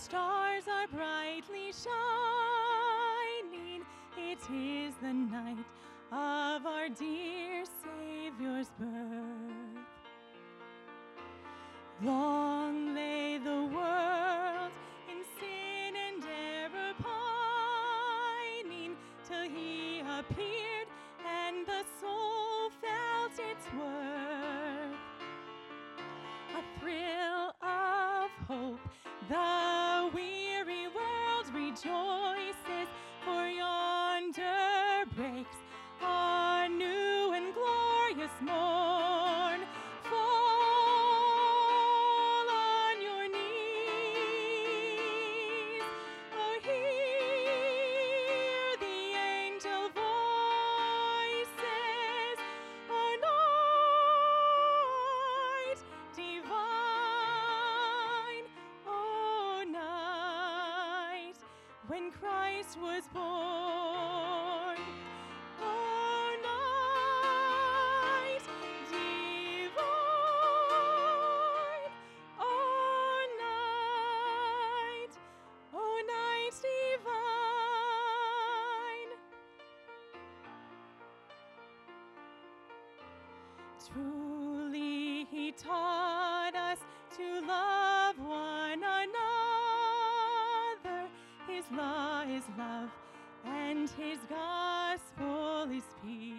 stars are brightly shining. It is the night of our dear Savior's birth. Long lay the world in sin and error pining till he appeared and the soul felt its worth. A thrill of hope, the rejoices, for yonder breaks when Christ was born. Night divine. Night. Night divine. Truly, he taught us to love law is love, and his gospel is peace.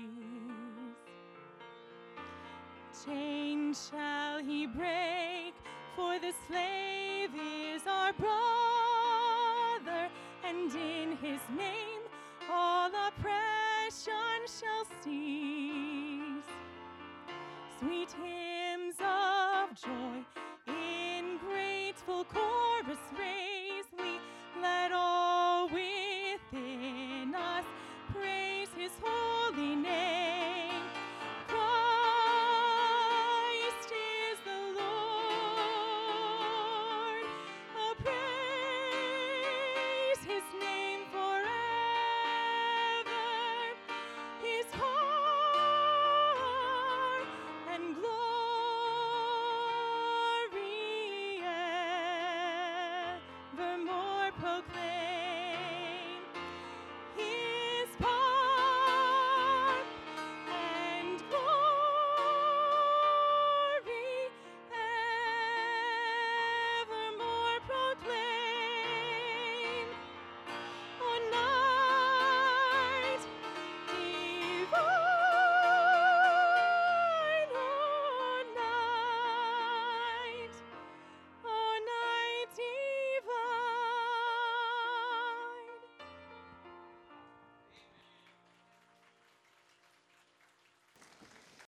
Chains shall he break, for the slave is our brother, and in his name all oppression shall cease. Sweet hymns of joy in grateful chorus